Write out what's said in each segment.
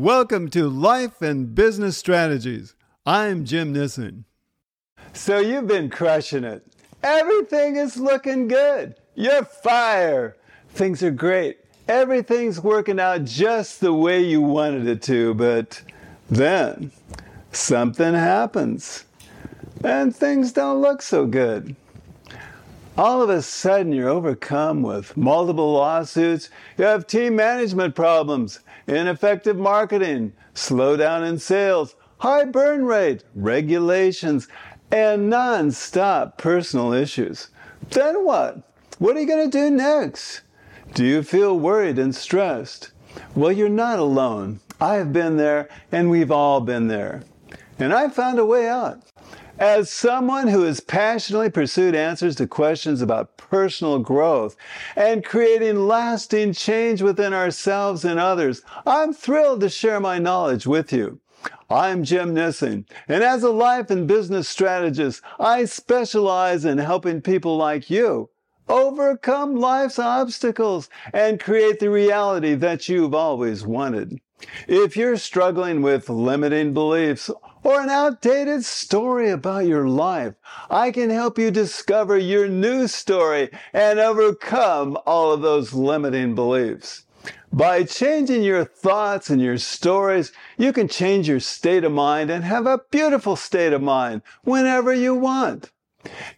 Welcome to Life and Business Strategies. I'm Jim Nissen. So you've been crushing it. Everything is looking good. You're fire. Things are great. Everything's working out just the way you wanted it to, but then something happens and things don't look so good. All of a sudden, you're overcome with multiple lawsuits. You have team management problems ineffective marketing, slowdown in sales, high burn rate, regulations, and non-stop personal issues. Then what? What are you going to do next? Do you feel worried and stressed? Well, you're not alone. I have been there, and we've all been there. And I found a way out. As someone who has passionately pursued answers to questions about personal growth and creating lasting change within ourselves and others, I'm thrilled to share my knowledge with you. I'm Jim Nissen, and as a life and business strategist, I specialize in helping people like you overcome life's obstacles and create the reality that you've always wanted. If you're struggling with limiting beliefs or an outdated story about your life, I can help you discover your new story and overcome all of those limiting beliefs. By changing your thoughts and your stories, you can change your state of mind and have a beautiful state of mind whenever you want.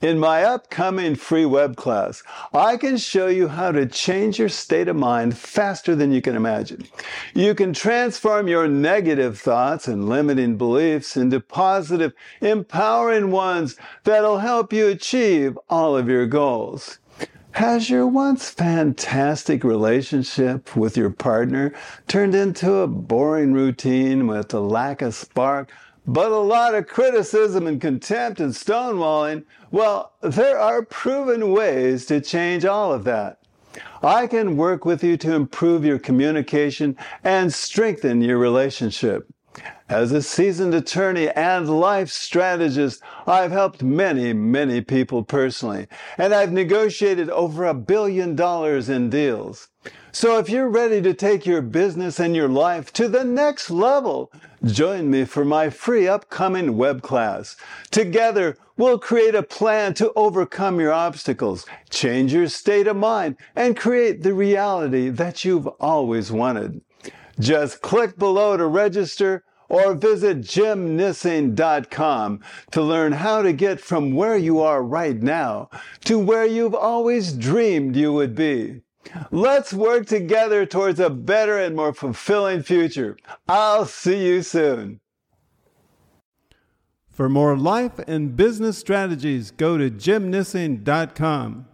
In my upcoming free web class, I can show you how to change your state of mind faster than you can imagine. You can transform your negative thoughts and limiting beliefs into positive, empowering ones that'll help you achieve all of your goals. Has your once fantastic relationship with your partner turned into a boring routine with a lack of spark? But a lot of criticism and contempt and stonewalling, well, there are proven ways to change all of that. I can work with you to improve your communication and strengthen your relationship. As a seasoned attorney and life strategist, I've helped many, many people personally, and I've negotiated over a billion dollars in deals. So if you're ready to take your business and your life to the next level, join me for my free upcoming web class. Together, we'll create a plan to overcome your obstacles, change your state of mind, and create the reality that you've always wanted. Just click below to register or visit jimnissen.com to learn how to get from where you are right now to where you've always dreamed you would be. Let's work together towards a better and more fulfilling future. I'll see you soon. For more life and business strategies, go to jimnissen.com.